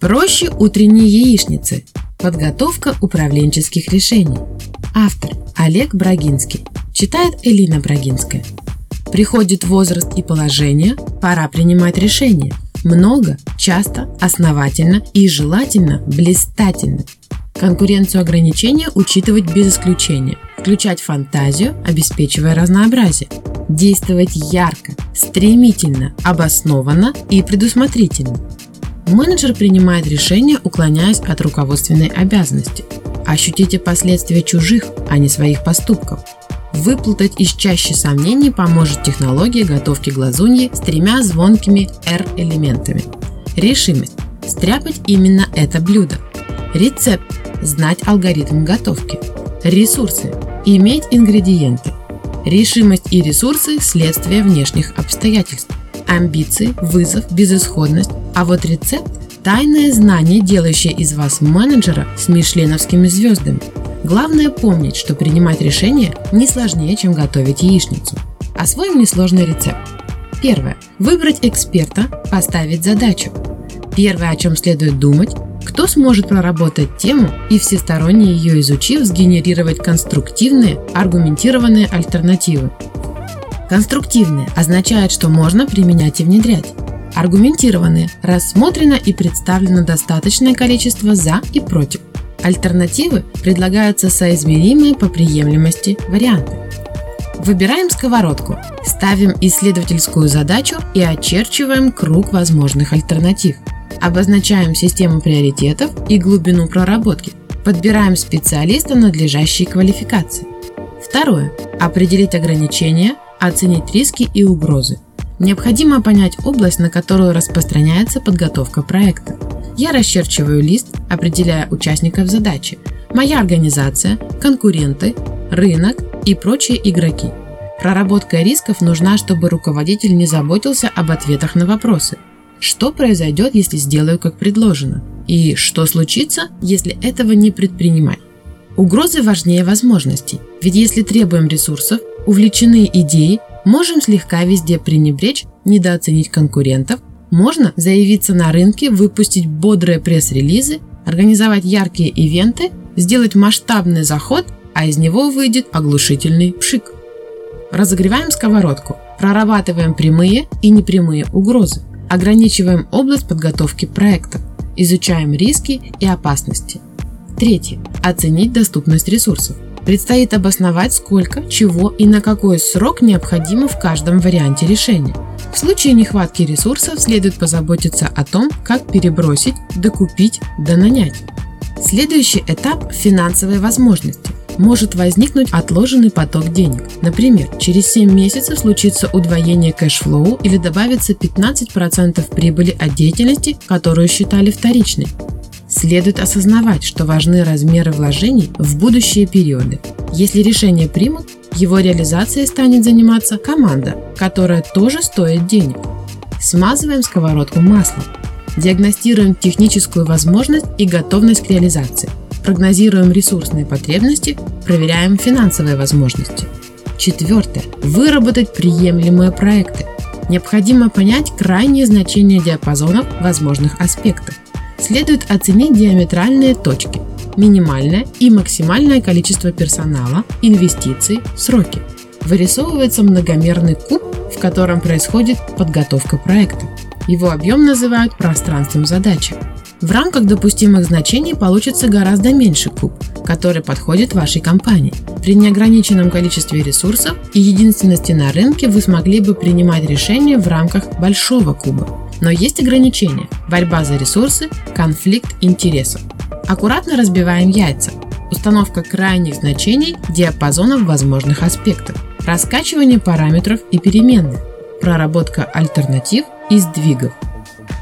Проще утренней яичницы. Подготовка управленческих решений. Автор Олег Брагинский. Читает Элина Брагинская. Приходит возраст и положение, пора принимать решения. Много, часто, основательно и желательно блистательно. Конкуренцию ограничения учитывать без исключения. Включать фантазию, обеспечивая разнообразие. Действовать ярко, стремительно, обоснованно и предусмотрительно. Менеджер принимает решения, уклоняясь от руководственной обязанности. Ощутите последствия чужих, а не своих поступков. Выплутать из чаще сомнений поможет технология готовки глазуньи с тремя звонкими R-элементами. Решимость – стряпать именно это блюдо. Рецепт – знать алгоритм готовки. Ресурсы – иметь ингредиенты. Решимость и ресурсы – следствие внешних обстоятельств. Амбиции, вызов, безысходность. А вот рецепт – тайное знание, делающее из вас менеджера с мишленовскими звездами – Главное помнить, что принимать решения не сложнее, чем готовить яичницу. Освоим несложный рецепт. Первое. Выбрать эксперта, поставить задачу. Первое, о чем следует думать, кто сможет проработать тему и всесторонне ее изучив, сгенерировать конструктивные, аргументированные альтернативы. Конструктивные означает, что можно применять и внедрять. Аргументированные – рассмотрено и представлено достаточное количество «за» и «против». Альтернативы предлагаются соизмеримые по приемлемости варианты. Выбираем сковородку, ставим исследовательскую задачу и очерчиваем круг возможных альтернатив. Обозначаем систему приоритетов и глубину проработки. Подбираем специалиста надлежащей квалификации. Второе. Определить ограничения, оценить риски и угрозы. Необходимо понять область, на которую распространяется подготовка проекта. Я расчерчиваю лист, определяя участников задачи, моя организация, конкуренты, рынок и прочие игроки. Проработка рисков нужна, чтобы руководитель не заботился об ответах на вопросы. Что произойдет, если сделаю как предложено? И что случится, если этого не предпринимать? Угрозы важнее возможностей, ведь если требуем ресурсов, увлечены идеей, можем слегка везде пренебречь, недооценить конкурентов можно заявиться на рынке, выпустить бодрые пресс-релизы, организовать яркие ивенты, сделать масштабный заход, а из него выйдет оглушительный пшик. Разогреваем сковородку, прорабатываем прямые и непрямые угрозы, ограничиваем область подготовки проекта, изучаем риски и опасности. Третье. Оценить доступность ресурсов. Предстоит обосновать, сколько, чего и на какой срок необходимо в каждом варианте решения. В случае нехватки ресурсов следует позаботиться о том, как перебросить, докупить, донанять. Следующий этап – финансовые возможности. Может возникнуть отложенный поток денег. Например, через 7 месяцев случится удвоение cash flow или добавится 15% прибыли от деятельности, которую считали вторичной. Следует осознавать, что важны размеры вложений в будущие периоды. Если решение примут, его реализацией станет заниматься команда, которая тоже стоит денег. Смазываем сковородку маслом. Диагностируем техническую возможность и готовность к реализации. Прогнозируем ресурсные потребности, проверяем финансовые возможности. Четвертое. Выработать приемлемые проекты. Необходимо понять крайнее значение диапазонов возможных аспектов следует оценить диаметральные точки, минимальное и максимальное количество персонала, инвестиций, сроки. Вырисовывается многомерный куб, в котором происходит подготовка проекта. Его объем называют пространством задачи. В рамках допустимых значений получится гораздо меньше куб, который подходит вашей компании. При неограниченном количестве ресурсов и единственности на рынке вы смогли бы принимать решения в рамках большого куба. Но есть ограничения – борьба за ресурсы, конфликт интересов. Аккуратно разбиваем яйца. Установка крайних значений диапазонов возможных аспектов. Раскачивание параметров и переменных. Проработка альтернатив и сдвигов.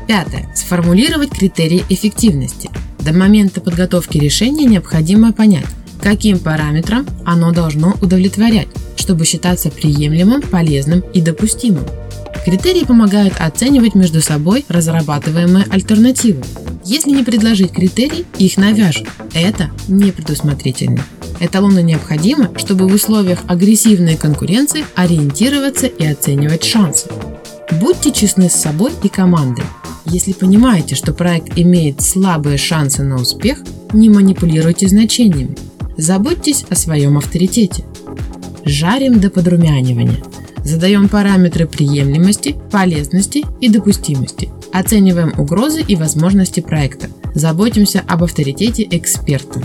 Пятое. Сформулировать критерии эффективности. До момента подготовки решения необходимо понять, каким параметрам оно должно удовлетворять, чтобы считаться приемлемым, полезным и допустимым. Критерии помогают оценивать между собой разрабатываемые альтернативы. Если не предложить критерий, их навяжут. Это непредусмотрительно. Эталоны необходимы, чтобы в условиях агрессивной конкуренции ориентироваться и оценивать шансы. Будьте честны с собой и командой. Если понимаете, что проект имеет слабые шансы на успех, не манипулируйте значениями. Заботьтесь о своем авторитете. Жарим до подрумянивания. Задаем параметры приемлемости, полезности и допустимости. Оцениваем угрозы и возможности проекта. Заботимся об авторитете эксперта.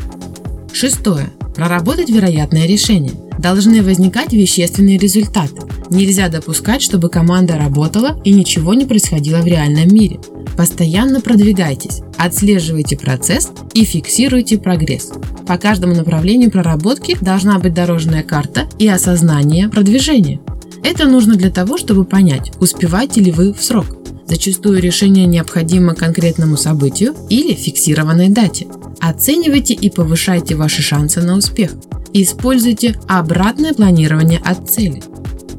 Шестое. Проработать вероятное решение. Должны возникать вещественные результаты. Нельзя допускать, чтобы команда работала и ничего не происходило в реальном мире. Постоянно продвигайтесь, отслеживайте процесс и фиксируйте прогресс. По каждому направлению проработки должна быть дорожная карта и осознание продвижения. Это нужно для того, чтобы понять, успеваете ли вы в срок. Зачастую решение необходимо конкретному событию или фиксированной дате. Оценивайте и повышайте ваши шансы на успех. Используйте обратное планирование от цели.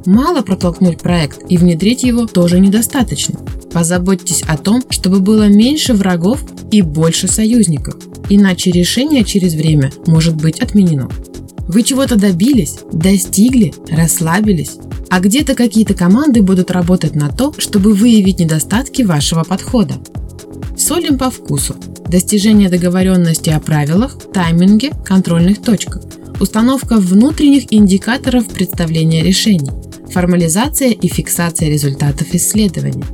Мало протолкнуть проект и внедрить его тоже недостаточно. Позаботьтесь о том, чтобы было меньше врагов и больше союзников, иначе решение через время может быть отменено. Вы чего-то добились, достигли, расслабились, а где-то какие-то команды будут работать на то, чтобы выявить недостатки вашего подхода. Солим по вкусу. Достижение договоренности о правилах, тайминге, контрольных точках. Установка внутренних индикаторов представления решений. Формализация и фиксация результатов исследований.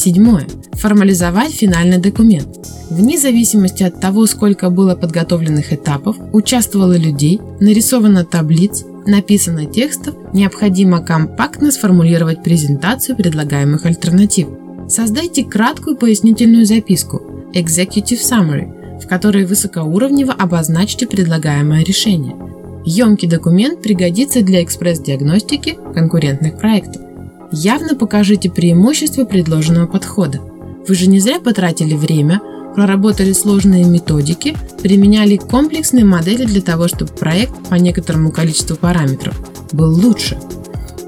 Седьмое. Формализовать финальный документ. Вне зависимости от того, сколько было подготовленных этапов, участвовало людей, нарисовано таблиц, написано текстов, необходимо компактно сформулировать презентацию предлагаемых альтернатив. Создайте краткую пояснительную записку Executive Summary, в которой высокоуровнево обозначьте предлагаемое решение. Емкий документ пригодится для экспресс-диагностики конкурентных проектов. Явно покажите преимущества предложенного подхода. Вы же не зря потратили время, проработали сложные методики, применяли комплексные модели для того, чтобы проект по некоторому количеству параметров был лучше.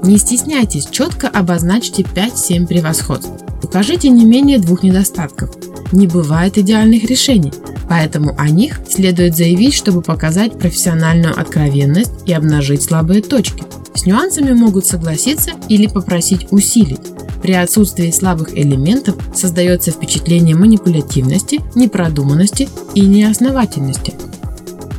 Не стесняйтесь, четко обозначьте 5-7 превосходств. Укажите не менее двух недостатков. Не бывает идеальных решений, поэтому о них следует заявить, чтобы показать профессиональную откровенность и обнажить слабые точки. С нюансами могут согласиться или попросить усилить. При отсутствии слабых элементов создается впечатление манипулятивности, непродуманности и неосновательности.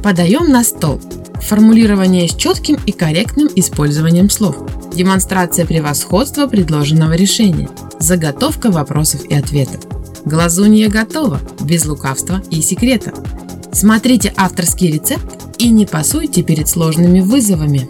Подаем на стол. Формулирование с четким и корректным использованием слов. Демонстрация превосходства предложенного решения. Заготовка вопросов и ответов. Глазунья готова, без лукавства и секрета. Смотрите авторский рецепт и не пасуйте перед сложными вызовами.